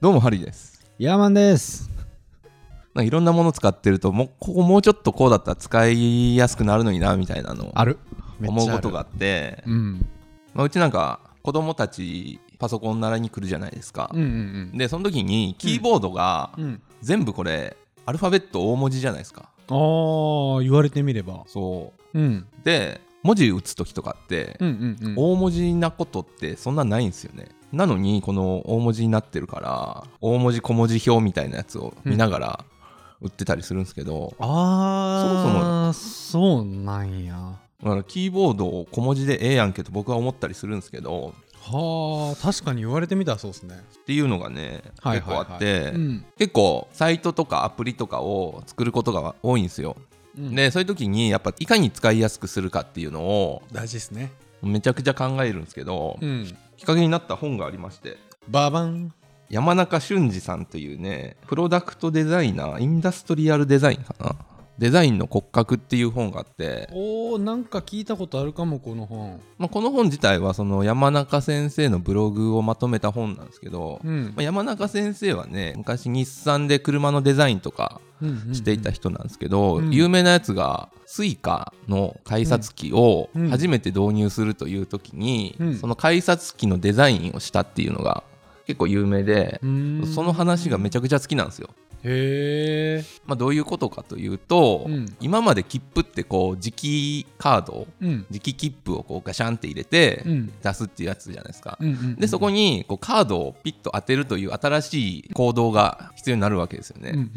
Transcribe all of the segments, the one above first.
どうもハリーです。ヤーマンです。なんかいろんなもの使ってるともうここもうちょっとこうだったら使いやすくなるのになみたいなのをある。めっちゃある。思うことがあって。うん。まあ、うちなんか子供たちパソコン習いに来るじゃないですか。うん、うんでその時にキーボードがうん。うん。全部これアルファベット大文字じゃないですか。ああ言われてみれば。そう。ん。うで文字打つ時とかってうんうんうん。大文字なことってそんなないんですよね。なのにこの大文字になってるから大文字小文字表みたいなやつを見ながら打ってたりするんですけど、ああそうなんや。だからキーボードを小文字でええやんけと僕は思ったりするんですけどはあ確かに言われてみたらそうですね。っていうのがね、はい結構あって、うん。結構サイトとかアプリとかを作ることが多いんですよ、うんでそういう時にやっぱいかに使いやすくするかっていうのを大事ですね。めちゃくちゃ考えるんですけど、うん。きっかけになった本がありましてババン？山中俊治さんというねプロダクトデザイナーインダストリアルデザインかな？デザインの骨格っていう本があって、おーなんか聞いたことあるかもこの本。まあ、この本自体はその山中先生のブログをまとめた本なんですけど、うん。まあ、山中先生はね昔日産で車のデザインとかしていた人なんですけど、うん。有名なやつが Suica の改札機をうん。初めて導入するという時に、うん。その改札機のデザインをしたっていうのが結構有名で、うん。その話がめちゃくちゃ好きなんですよ。へえまあ、どういうことかというと、うん今まで切符ってこう磁気カードうん磁気切符をこうガシャンって入れてうん出すっていうやつじゃないですか。うんうんでそこにこうカードをピッと当てるという新しい行動が必要になるわけですよね。うんうん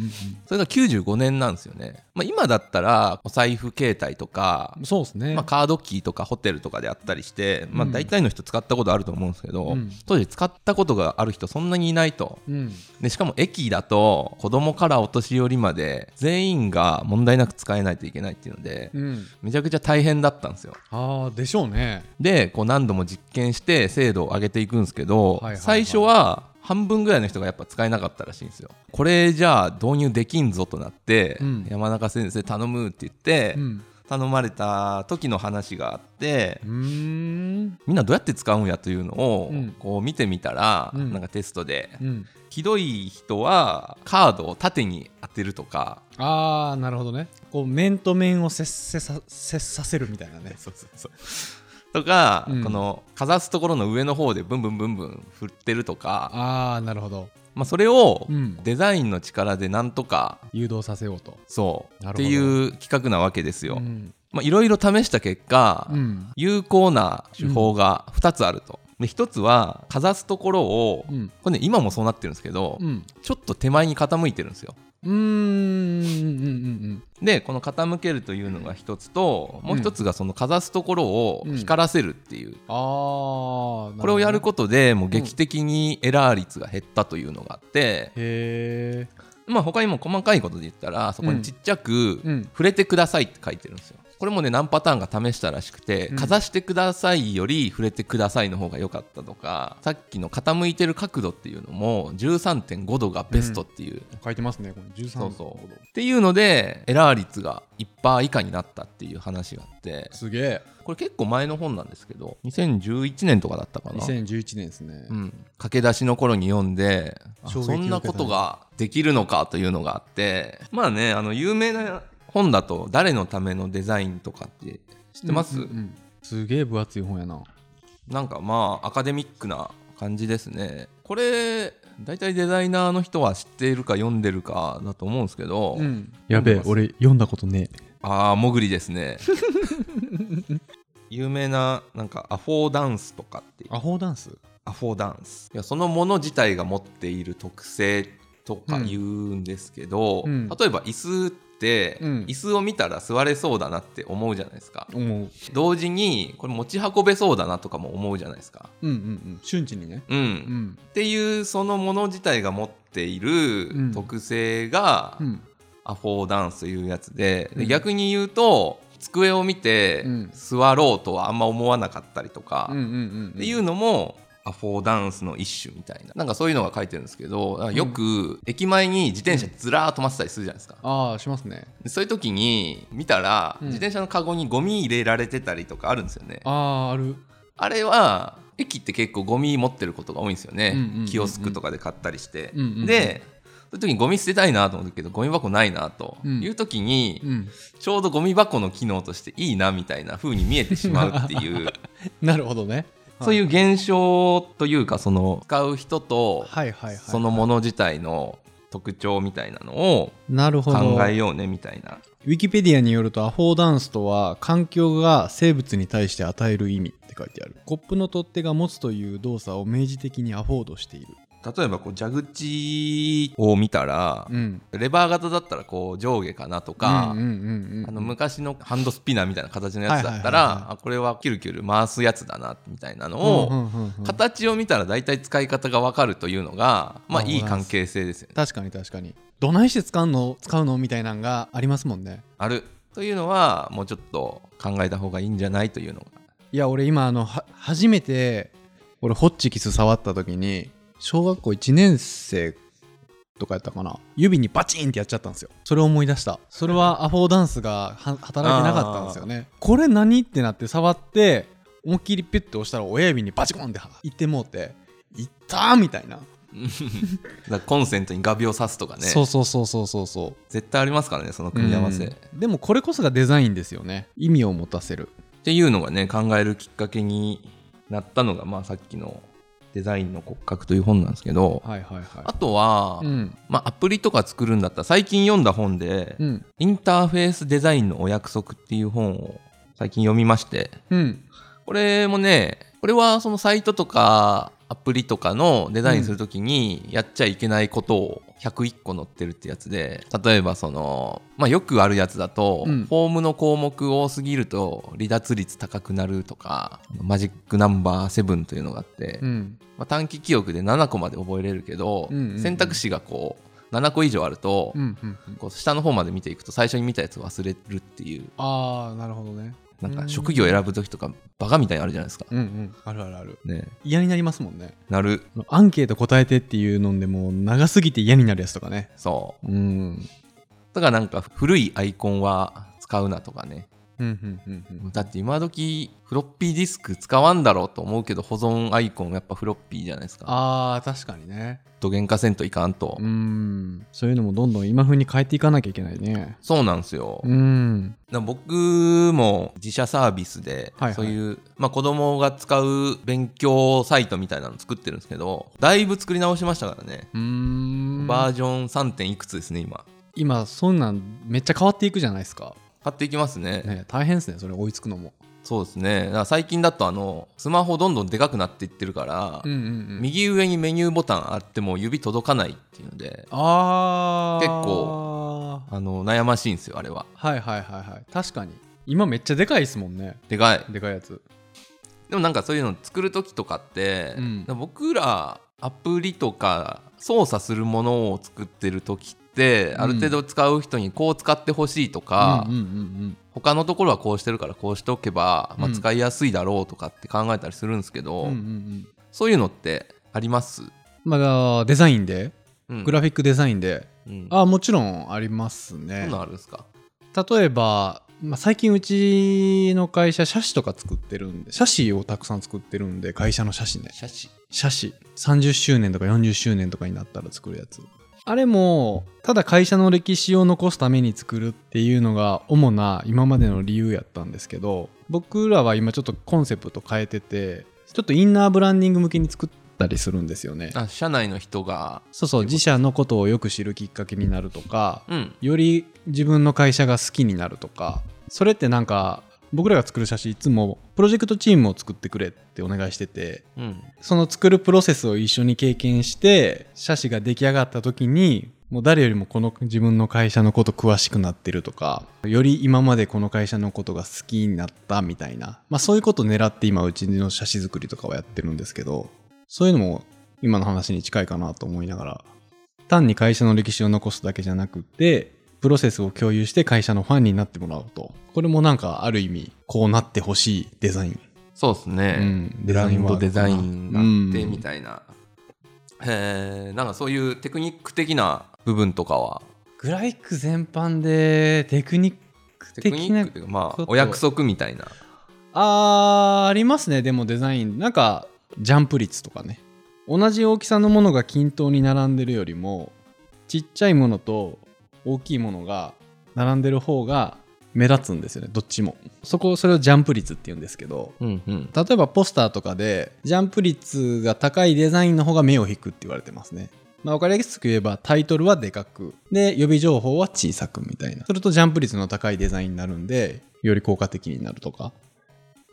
それが95年なんですよね。まあ、今だったらお財布携帯とかうん、そうですね。まあ、カードキーとかホテルとかであったりして、まあ、うん。大体の人使ったことあると思うんですけど、うん。当時使ったことがある人そんなにいないと。うん。でしかも駅だと子供からお年寄りまで全員が問題なく使えないといけないっていうのでうん。めちゃくちゃ大変だったんですよ。ああでしょうね。でこう何度も実験して精度を上げていくんですけど、はいはいはい。最初は半分ぐらいの人がやっぱ使えなかったらしいんですよ。これじゃあ導入できんぞとなって、うん。山中先生頼むって言って、うん。頼まれた時の話があってん。みんなどうやって使うんやというのをうん。こう見てみたら、うん。なんかテストでうん。ひどい人はカードを縦に当てるとかああなるほどね。こう面と面を接接さ接させるみたいなね。そうそうそうとか、うん。このかざすところの上の方でブンブンブンブン振ってるとか、ああなるほど。まあ、それをうん。デザインの力でなんとか誘導させようと。そう。なるほど。っていう企画なわけですよ。いろいろ試した結果、うん。有効な手法が2つあると。で1つはかざすところを、うん。これね今もそうなってるんですけど、うん。ちょっと手前に傾いてるんですよ。うーん。うんうんでこの傾けるというのが一つともう一つがそのかざすところをうん光らせるっていう、ああここれをやることでもう劇的にエラー率が減ったというのがあって、へえまあ他にも細かいことで言ったらそこにちっちゃくうん「触れてください」って書いてるんですよ。これもね何パターンか試したらしくて、うん。かざしてくださいより触れてくださいの方が良かったとかさっきの傾いてる角度っていうのも13.5度がベストっていう、書いてますねこれ。13そうそう。っていうのでエラー率が1%以下になったっていう話があって。すげえ。これ結構前の本なんですけど2011年とかだったかな、2011年ですね。うん、駆け出しの頃に読んでそんなことができるのかというのがあって。まあねあの有名な本だと誰のためのデザインとかって知ってます、うんうんうん。すげえ分厚い本やな。なんかまあアカデミックな感じですね。これ大体デザイナーの人は知っているか読んでるかだと思うんですけど、うん。やべえ俺読んだことねああもぐりですね。有名ななんかアフォーダンスとかっていう。アホダンス？アフォーダンス。いやそのもの自体が持っている特性とか言うんですけど、うん。例えば椅子って、うん。椅子を見たら座れそうだなって思うじゃないですか。同時にこれ持ち運べそうだなとかも思うじゃないですか。うんうんうん。瞬時にね。うん、うん。っていうそのもの自体が持っていうん。る特性が、うん。アフォーダンスというやつででうん。逆に言うと机を見てうん。座ろうとはあんま思わなかったりとか、っていうのもアフォーダンスの一種みたいな。なんかそういうのが書いてるんですけどよく駅前に自転車ずらーっと止まってたりするじゃないですか、ああしますね。でそういう時に見たら、うん。自転車のカゴにゴミ入れられてたりとかあるんですよね。ああある。あれは駅って結構ゴミ持ってることが多いんですよね、うんうんうんうん。キオスクとかで買ったりして、うんうんうんでそういう時にゴミ捨てたいなと思うけどゴミ箱ないなとうん。いう時に、うん。ちょうどゴミ箱の機能としていいなみたいな風に見えてしまうっていう。なるほどねそういう現象というかその使う人とそのもの自体の特徴みたいなのを考えようねみたいな。ウィキペディアによるとアフォーダンスとは環境が生物に対して与える意味って書いてある。コップの取っ手が持つという動作を明示的にアフォードしている例えばこう蛇口を見たら、うん。レバー型だったらこう上下かなとか、昔のハンドスピナーみたいな形のやつだったらあこれはキュルキュル回すやつだなみたいなのを、形を見たら大体使い方が分かるというのがまああいい関係性ですよね。確かに確かに。どないして使うの使うのみたいなのがありますもんね。ある。というのはもうちょっと考えた方がいいんじゃないというのが。いや俺今あのは初めて俺ホッチキス触った時に小学校1年生とかやったかな？指にバチンってやっちゃったんですよ。それを思い出した。それはアフォーダンスがは働いてなかったんですよね。これ何？ってなって触って思いっきりピュッて押したら親指にバチコンっていってもうて「いったー!」みたいな、コンセントに画鋲刺すとかね。そうそうそうそうそうそう。絶対ありますからねその組み合わせ、でもこれこそがデザインですよね。意味を持たせる。ていうのがね考えるきっかけになったのが、まあ、さっきの「デザインの骨格」という本なんですけど、はいはいはい。あとは、うん。まあ、アプリとか作るんだったら最近読んだ本で、うん。インターフェースデザインのお約束っていう本を最近読みまして。うん。これもねこれはそのサイトとかアプリとかのデザインするときにやっちゃいけないことを101個載ってるってやつで例えばその、まあ、よくあるやつだと、うん。フォームの項目多すぎると離脱率高くなるとかマジックナンバー7というのがあって、うん。まあ、短期記憶で7個まで覚えれるけど、うんうんうん。選択肢がこう7個以上あると、うんうんうん。こう下の方まで見ていくと最初に見たやつを忘れるっていう。ああなるほどねなんか職業選ぶ時とかバカみたいにあるじゃないですか。うんうん。あるあるある。ね。嫌になりますもんね。なる。アンケート答えてっていうのでもう長すぎて嫌になるやつとかね。そう。うん。だからなんか古いアイコンは使うなとかねだって今時フロッピーディスク使わんだろうと思うけど保存アイコンやっぱフロッピーじゃないですか。あー確かにね。と原価せんといかんと、うん。そういうのもどんどん今風に変えていかなきゃいけないね。そうなんですよ、うん。僕も自社サービスで、はいはい。そういう、まあ、子供が使う勉強サイトみたいなの作ってるんですけどだいぶ作り直しましたからね、うーん。バージョン 3. 点いくつですね今。今そんなんめっちゃ変わっていくじゃないですか、買っていきますね。ね、大変ですねそれ追いつくのも。そうですね。最近だとあのスマホどんどんでかくなっていってるから、うんうんうん。右上にメニューボタンあっても指届かないっていうのであー。結構あの悩ましいんですよあれは。はいはいはいはい。確かに。今めっちゃでかいですもんね。でかい。でかいやつ。でもなんかそういうの作る時とかって、うん。僕らアプリとか操作するものを作ってる時って、うん。ある程度使う人にこう使ってほしいとか、うんうんうん他のところはこうしてるからこうしておけば、まあ、うん使いやすいだろうとかって考えたりするんですけど、うんうんうん。うんそういうのってあります、まあデザインで？うん。グラフィックデザインで、うん、あもちろんありますそねあるんですか？例えば、まあ、最近うちの会社写真とか作ってるんで写真をたくさん作ってるんで会社の写真ね。写真。写真。30周年とか40周年とかになったら作るやつあれもただ会社の歴史を残すために作るっていうのが主な今までの理由やったんですけど僕らは今ちょっとコンセプト変えててちょっとインナーブランディング向けに作ったりするんですよね。あ社内の人が。そうそう自社のことをよく知るきっかけになるとかうん。より自分の会社が好きになるとかそれってなんか僕らが作る写真いつもプロジェクトチームを作ってくれってお願いしててうん。その作るプロセスを一緒に経験して写真が出来上がった時にもう誰よりもこの自分の会社のこと詳しくなってるとかより今までこの会社のことが好きになったみたいな、まあ、そういうことを狙って今うちの写真作りとかはやってるんですけどそういうのも今の話に近いかなと思いながら単に会社の歴史を残すだけじゃなくてプロセスを共有して会社のファンになってもらうと。これもなんかある意味こうなってほしいデザイン。そうですね、うん。ブランドデデザイザインがあってうんみたいな、へえんかそういうテクニック的な部分とかは？グラフィック全般でテクニックテクニ的なックっていうかまあお約束みたいな。あーありますね。でもデザイン。なんかジャンプ率とかね。同じ大きさのものが均等に並んでるよりもちっちゃいものと大きいものが並んでる方が目立つんですよねどっちも。そこそれをジャンプ率って言うんですけどうんうん。例えばポスターとかでジャンプ率が高いデザインの方が目を引くって言われてますね。まあ、分かりやすく言えばタイトルはでかくで予備情報は小さくみたいな。するとジャンプ率の高いデザインになるんでより効果的になるとか。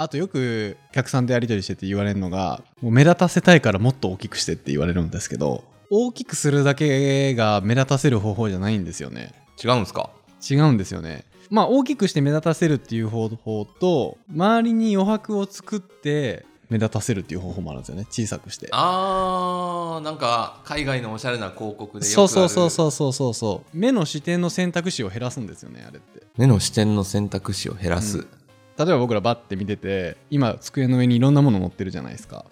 あとよくお客さんとやり取りしてて言われるのがもう目立たせたいからもっと大きくしてって言われるんですけど大きくするだけが目立たせる方法じゃないんですよね。違うんですか？違うんですよね。まあ大きくして目立たせるっていう方法と周りに余白を作って目立たせるっていう方法もあるんですよね。小さくして。あーなんか海外のおしゃれな広告でそうそうそうそうそうそうそう。目の視点の選択肢を減らすんですよねあれって。目の視点の選択肢を減らす、うん。例えば僕らバッて見てて今机の上にいろんなもの乗ってるじゃないですか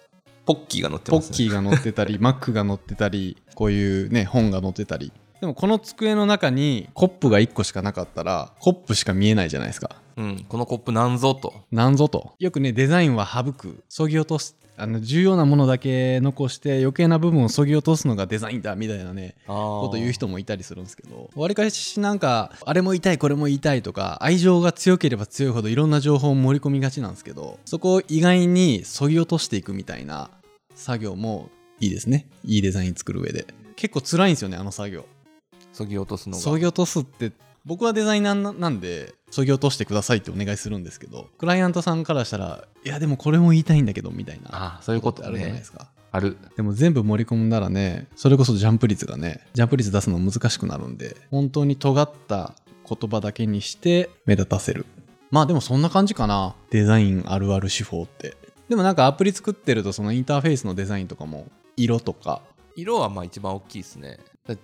ポッキーが乗ってます、ね、ポッキーが乗ってたり マックが乗ってたりこういうね本が載ってたり。でもこの机の中にコップが1個しかなかったらコップしか見えないじゃないですか。うん、このコップなんぞと。なんぞと。よくねデザインは省く。そぎ落とすあの重要なものだけ残して余計な部分をそぎ落とすのがデザインだみたいなねここと言う人もいたりするんですけど。わりかしなんかあれも言いたいこれも言いたいとか愛情が強ければ強いほどいろんな情報を盛り込みがちなんですけどそこを意外にそぎ落としていくみたいな作業もいいですね。いいデザイン作る上で。結構辛いんですよねあの作業。そぎ落とすのが。そぎ落とすって僕はデザイナーなんでそぎ落としてくださいってお願いするんですけどクライアントさんからしたらいやでもこれも言いたいんだけどみたいなあそういうことね。あるじゃないですか。ある。でも全部盛り込んだらねそれこそジャンプ率がねジャンプ率出すの難しくなるんで本当に尖った言葉だけにして目立たせる。まあでもそんな感じかな。デザインあるある手法ってでもなんかアプリ作ってるとそのインターフェースのデザインとかも色とか。色はまあ一番大きいですね。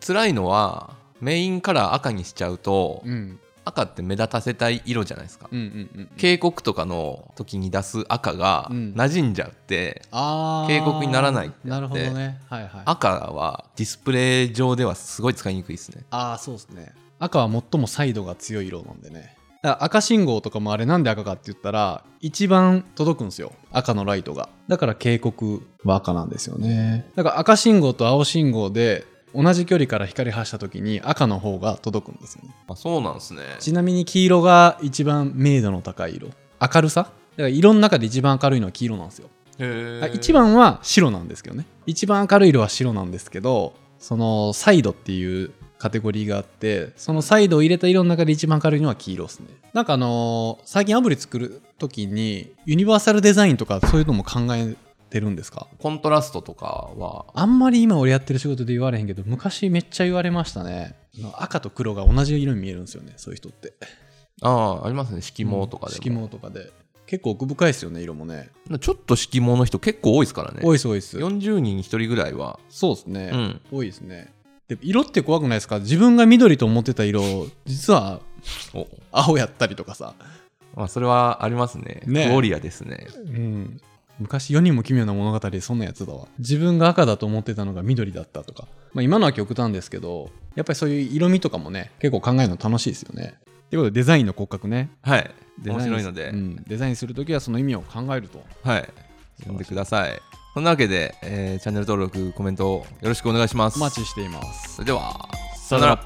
辛いのはメインカラー赤にしちゃうと、うん。赤って目立たせたい色じゃないですか、うんうんうん警告とかの時に出す赤がうん。馴染んじゃって、あー。警告にならないってなるほどね。はいはい。赤はディスプレイ上ではすごい使いにくいですね。ああそうですね。赤は最もサイドが強い色なんでね赤信号とかもあれなんで赤かって言ったら一番届くんですよ。赤のライトが。だから警告は赤なんですよね。だから赤信号と青信号で同じ距離から光発した時に赤の方が届くんですよね。あそうなんですね。ちなみに黄色が一番明度の高い色。明るさ？だから色の中で一番明るいのは黄色なんですよ。へー。あ一番は白なんですけどね。一番明るい色は白なんですけどそのサイドっていうカテゴリーがあってそのサイドを入れた色の中で一番明るいのは黄色ですね。なんかあのー最近アプリ作る時にユニバーサルデザインとかそういうのも考えてるんですか？コントラストとかは。あんまり今俺やってる仕事で言われへんけど昔めっちゃ言われましたね。赤と黒が同じ色に見えるんですよねそういう人って。ああありますね。色毛とかでも、色毛とかで。結構奥深いですよね色もね。ちょっと色毛の人結構多いですからね。多いです多いです。40人に1人ぐらいは。そうですね、うん。多いですねで色って怖くないですか？自分が緑と思ってた色実はお。青やったりとかさ、まあそれはありますね。ね。クオリアですね。うん、昔世にも奇妙な物語でそんなやつだわ。自分が赤だと思ってたのが緑だったとか、まあ、今のは極端ですけどやっぱりそういう色味とかもね結構考えるの楽しいですよね。ということでデザインの骨格ね。はい。面白いので、うん、デザインするときはその意味を考えると。はい。読んでくださいそんなわけで、えーチャンネル登録コメントよろしくお願いします。お待ちしています。それではさよなら